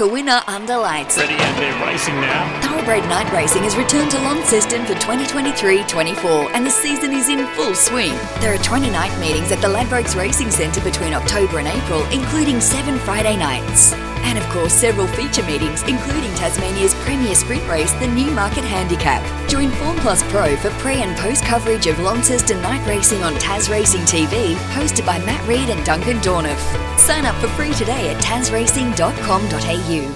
a winner under lights. Ready and they're racing now. Thoroughbred Night Racing has returned to Launceston for 2023-24 and the season is in full swing. There are 20 night meetings at the Ladbrokes Racing Centre between October and April, including seven Friday nights. And of course, several feature meetings, including Tasmania's premier sprint race, the Newmarket Handicap. Join Form Plus Pro for pre and post coverage of Launceston night racing on Tas Racing TV, hosted by Matt Reid and Duncan Dornoff. Sign up for free today at tasracing.com.au.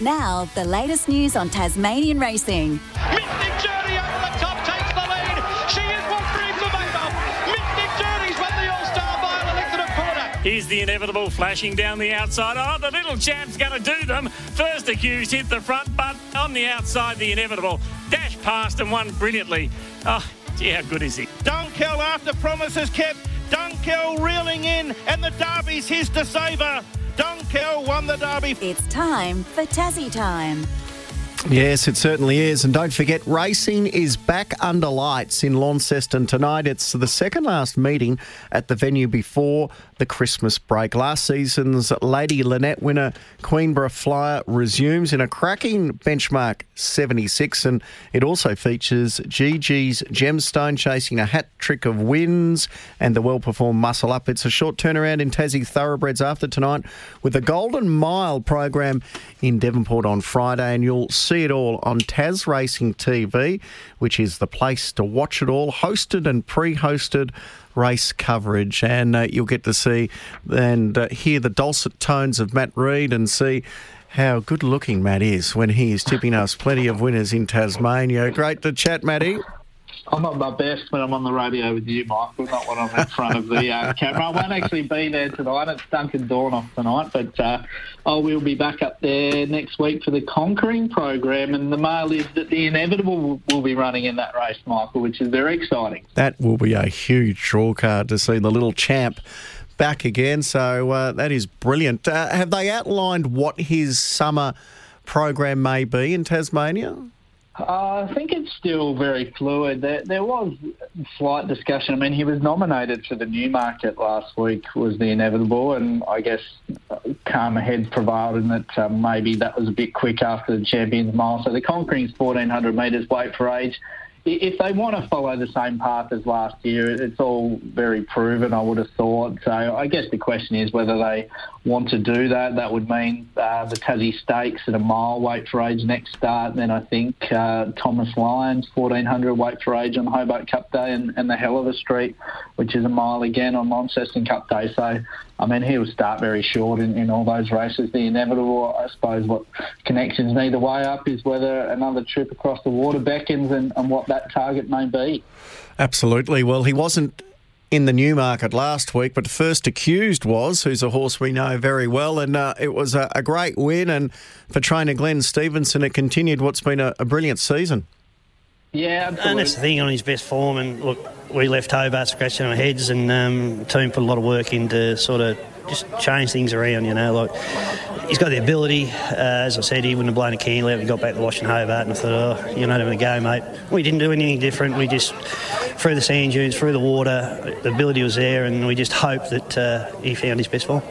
Now, the latest news on Tasmanian racing. Here's the inevitable flashing down the outside. Oh, the little champ's going to do them. First accused hit the front, but on the outside, the inevitable Dash past and won brilliantly. Oh, gee, how good is he? Dunkel after promises kept. Dunkel reeling in, and the Derby's his to save her. Dunkel won the Derby. It's time for Tassie time. Yes, it certainly is. And don't forget, racing is back under lights in Launceston tonight. It's the second last meeting at the venue before the Christmas break. Last season's Lady Lynette winner, Queenborough Flyer, resumes in a cracking benchmark 76. And it also features GG's Gemstone chasing a hat trick of wins and the well performed Muscle Up. It's a short turnaround in Tassie Thoroughbreds after tonight with the Golden Mile program in Devonport on Friday. And you'll see it all on Tas Racing TV, which is the place to watch it all, hosted and pre hosted race coverage. And uh, you'll get to see and uh, hear the dulcet tones of Matt Reid and see how good looking Matt is when he is tipping us plenty of winners in Tasmania. Great to chat, Matty. I'm at my best when I'm on the radio with you, Michael, not when I'm in front of the uh, camera. I won't actually be there tonight. It's Duncan Dornoff tonight, but uh, I will be back up there next week for the Conquering program. And the mail is that the Inevitable will, will be running in that race, Michael, which is very exciting. That will be a huge draw card to see the little champ back again. So uh, that is brilliant. Uh, have they outlined what his summer program may be in Tasmania? Uh, I think it's still very fluid. There, there was slight discussion. I mean, he was nominated for the Newmarket last week, was the inevitable, and I guess calmer heads prevailed in that um, maybe that was a bit quick after the Champions Mile. So the Conquering's 1400 metres weight for age if they want to follow the same path as last year, it's all very proven, I would have thought. So I guess the question is whether they want to do that. That would mean uh, the Tassie Stakes at a mile weight for age next start. Then I think uh, Thomas Lyons, 1400 weight for age on Hobart Cup Day, and, and the Hell of a Street, which is a mile again on Launceston Cup Day. So I mean, he'll start very short in, in all those races. The inevitable, I suppose, what connections need the way up is whether another trip across the water beckons and, and what that target may be. Absolutely. Well, he wasn't in the Newmarket last week, but first accused was, who's a horse we know very well, and uh, it was a, a, great win. And for trainer Glenn Stevenson, it continued what's been a, a brilliant season. Yeah, absolutely. And that's the thing on his best form. And look, we left Hobart scratching our heads, and um, the team put a lot of work into sort of just change things around. You know, like he's got the ability. Uh, as I said, he wouldn't have blown a candle out. We got back to Washington Hobart, and I thought, oh, you're not having a go, mate. We didn't do anything different. We just through the sand dunes, through the water, the ability was there, and we just hoped that uh, he found his best form.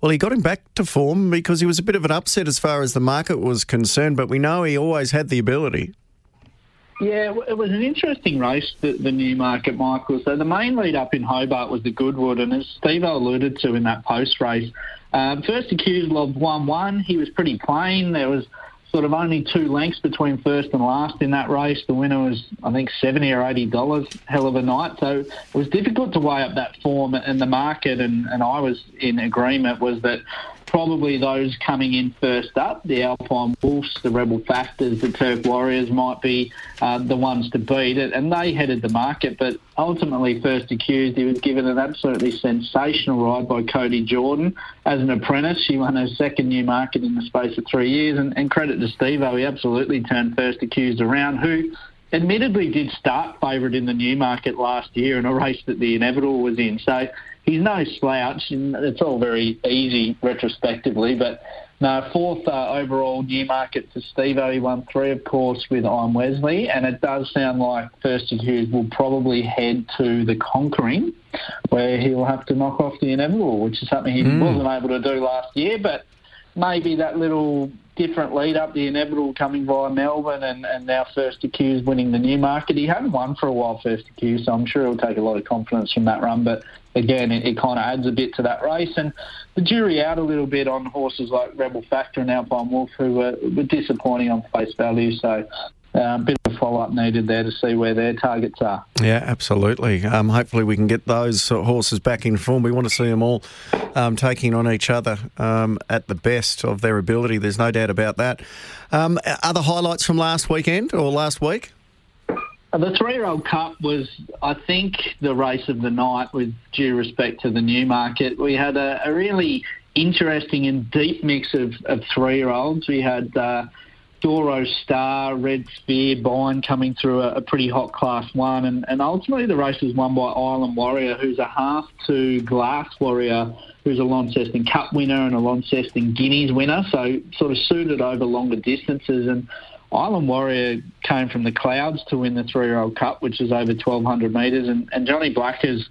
Well, he got him back to form because he was a bit of an upset as far as the market was concerned, but we know he always had the ability. Yeah, it was an interesting race, the, the Newmarket, Michael. So the main lead up in Hobart was the Goodwood, and as Steve alluded to in that post race, um, first accused of 1 1. He was pretty plain. There was sort of only two lengths between first and last in that race. The winner was, I think, seventy or eighty dollars. Hell of a night. So it was difficult to weigh up that form in the market, and, and I was in agreement was that probably those coming in first up, the Alpine Wolves, the Rebel Factors, the Turk Warriors might be uh, the ones to beat it, and they headed the market. But ultimately, first accused, he was given an absolutely sensational ride by Cody Jordan as an apprentice. She won her second new market in the space of three years, and, and credit to Steve he absolutely turned first accused around, who admittedly did start favourite in the Newmarket last year in a race that the Inevitable was in. So he's no slouch. And it's all very easy retrospectively, but no, fourth uh, overall Newmarket for Steve. He won three, of course, with I'm Wesley, and it does sound like First Accused will probably head to the Conquering, where he'll have to knock off the Inevitable, which is something he mm. wasn't able to do last year, but maybe that little different lead up, the inevitable coming via Melbourne, and, and now First Accused winning the new market. He hadn't won for a while, First Accused, so I'm sure he'll take a lot of confidence from that run. But again, it, it kind of adds a bit to that race. And the jury out a little bit on horses like Rebel Factor and Alpine Wolf, who were, were disappointing on face value. So a um, bit of follow up needed there to see where their targets are. Yeah, absolutely. Um, hopefully, we can get those horses back in form. We want to see them all um, taking on each other um, at the best of their ability. There's no doubt about that. Um, other highlights from last weekend or last week? Uh, the three-year-old cup was, I think, the race of the night. With due respect to the Newmarket, we had a, a really interesting and deep mix of, of three-year-olds. We had. Uh, Doro Star, Red Spear, Bind coming through a, a, pretty hot Class 1. And, and ultimately the race was won by Island Warrior, who's a half to Glass Warrior, who's a Launceston Cup winner and a Launceston Guineas winner. So sort of suited over longer distances. And Island Warrior came from the clouds to win the three-year-old cup, which is over 1,200 metres. And, and Johnny Black has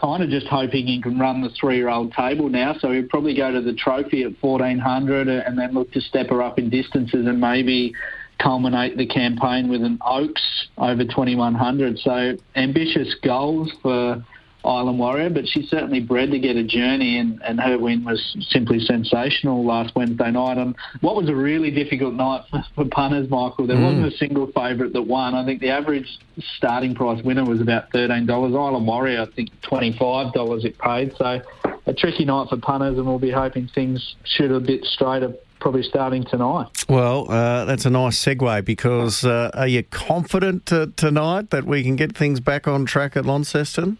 kind of just hoping he can run the three-year-old table now. So he'll probably go to the trophy at 1400 and then look to step her up in distances and maybe culminate the campaign with an Oaks over 2100. So ambitious goals for Island Warrior, but she's certainly bred to get a journey, and, and her win was simply sensational last Wednesday night. And what was a really difficult night for, for punters, Michael. There mm. wasn't a single favourite that won. I think the average starting price winner was about $13. Island Warrior, I think $25 it paid. So a tricky night for punters, and we'll be hoping things shoot a bit straighter probably starting tonight. Well, uh, that's a nice segue because uh, are you confident uh, tonight that we can get things back on track at Launceston?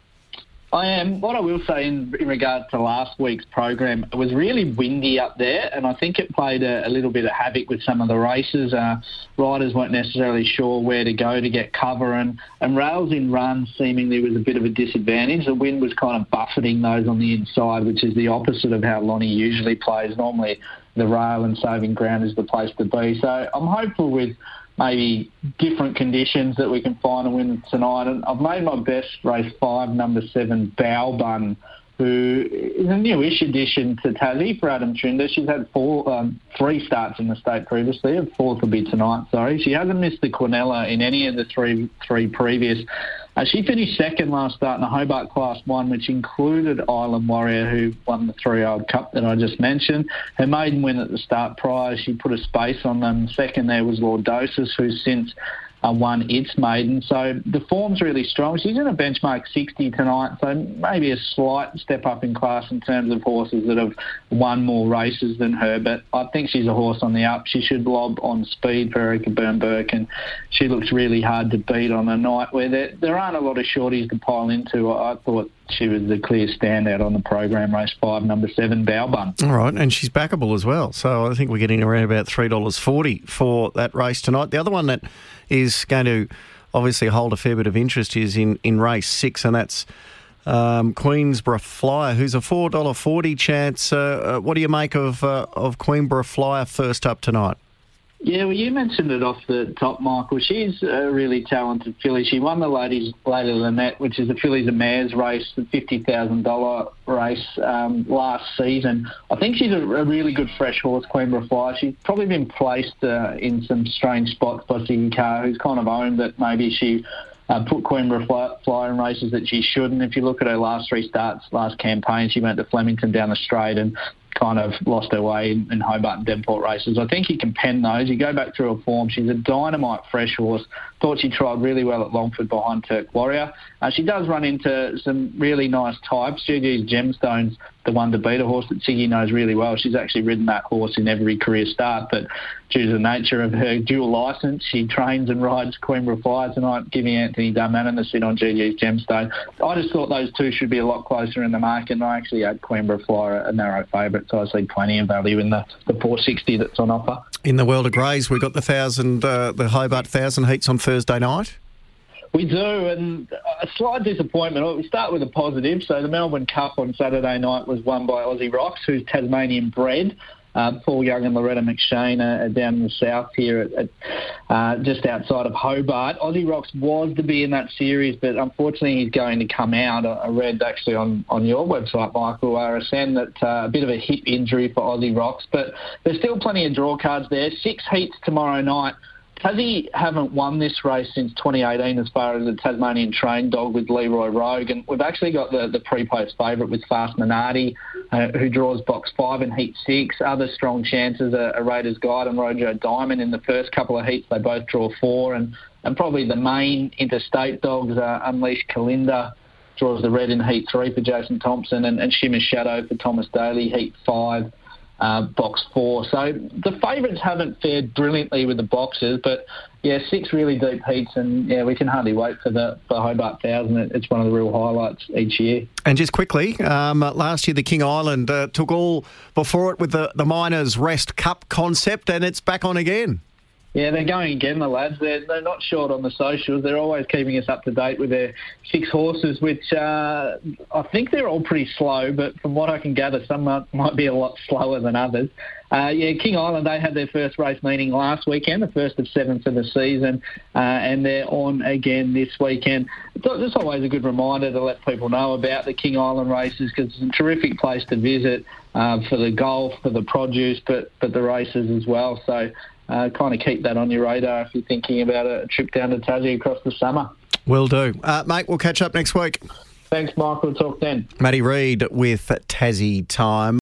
I am. What I will say in, in regard to last week's program, it was really windy up there, and I think it played a, a little bit of havoc with some of the races. Uh, riders weren't necessarily sure where to go to get cover, and, and rails in run seemingly was a bit of a disadvantage. The wind was kind of buffeting those on the inside, which is the opposite of how Lonnie usually plays. Normally, the rail and saving ground is the place to be. So I'm hopeful with maybe different conditions that we can find and win tonight. And I've made my best race five, number seven, Bow Bun, who is a newish addition to Tassie for Adam Trinder. She's had four, um, three starts in the state previously. Her fourth will be tonight. Sorry, she hasn't missed the Quinella in any of the three three previous. Uh, she finished second last start in the Hobart Class 1, which included Island Warrior, who won the three-year-old cup that I just mentioned. Her maiden win at the start prior, she put a space on them. Second there was Lord Dosis, who's since uh, won its maiden. So the form's really strong. She's in a benchmark 60 tonight, so maybe a slight step up in class in terms of horses that have won more races than her. But I think she's a horse on the up. She should lob on speed for Erica Byrne-Burke, and she looks really hard to beat on a night where there, there aren't a lot of shorties to pile into. I thought she was the clear standout on the program, race five, number seven, Bun. All right, and she's backable as well. So I think we're getting around about $3.40 for that race tonight. The other one that is going to obviously hold a fair bit of interest is in, in race six, and that's um, Queenborough Flyer, who's a $4.40 chance. Uh, uh, what do you make of, uh, of Queenborough Flyer first up tonight? Yeah, well, you mentioned it off the top, Michael. She's a really talented filly. She won the ladies later than that, which is the fillies and mares race, the fifty thousand dollar race um, last season. I think she's a, a, really good fresh horse, Queen Flyer. She's probably been placed uh, in some strange spots by Siggy Carr, who's kind of owned that maybe she uh, put fly, fly in races that she shouldn't. If you look at her last three starts, last campaign, she went to Flemington down the straight and kind of lost her way in, in Hobart and Devonport races. I think you can pen those. You go back through her form. She's a dynamite fresh horse. Thought she tried really well at Longford behind Turk Warrior. Uh, she does run into some really nice types. GG's Gemstones the one to beat, a horse that Siggy knows really well. She's actually ridden that horse in every career start, but due to the nature of her dual licence, she trains and rides Queenborough Flyer tonight, giving Anthony Darmanin the sit on GG's Gemstone. I just thought those two should be a lot closer in the market, and I actually had Queenborough Flyer a narrow favourite, so I see plenty of value in the, the 460 that's on offer. In the world of greys, we've got the thousand, uh, the Hobart thousand heats on Thursday night. We do, and a slight disappointment. We start with a positive. So the Melbourne Cup on Saturday night was won by Aussie Rocks, who's Tasmanian bred. Uh, Paul Young and Loretta McShane are, down in the south here at, at uh, just outside of Hobart. Aussie Rocks was to be in that series, but unfortunately he's going to come out. I, read actually on, on your website, Michael RSN, that uh, a bit of a hip injury for Aussie Rocks, but there's still plenty of draw cards there. Six heats tomorrow night. Tassie haven't won this race since 2018 as far as the Tasmanian trained dog with Leroy Rogue. And we've actually got the, the pre-post favourite with Fast Minardi, uh, who draws box five in heat six. Other strong chances are, are Raiders Guide and Rojo Diamond. In the first couple of heats, they both draw four. And, and probably the main interstate dogs are Unleashed Kalinda, draws the red in heat three for Jason Thompson, and, and Shimmer Shadow for Thomas Daly, heat five uh, box four. So the favourites haven't fared brilliantly with the boxes, but yeah, six really deep heats, and yeah, we can hardly wait for the for Hobart Thousand. It's one of the real highlights each year. And just quickly, um, last year the King Island uh, took all before it with the the Miners Rest Cup concept, and it's back on again. Yeah, they're going again, the lads. They're, they're not short on the socials. They're always keeping us up to date with their six horses, which uh, I think they're all pretty slow, but from what I can gather, some might, be a lot slower than others. Uh, yeah, King Island, they had their first race meeting last weekend, the first of seven for the season, uh, and they're on again this weekend. It's always a good reminder to let people know about the King Island races because it's a terrific place to visit uh, for the golf, for the produce, but, but the races as well. So uh, kind of keep that on your radar if you're thinking about a trip down to Tassie across the summer. Will do. Uh, mate, we'll catch up next week. Thanks, Michael. Talk then. Matty Reid with Tassie Time.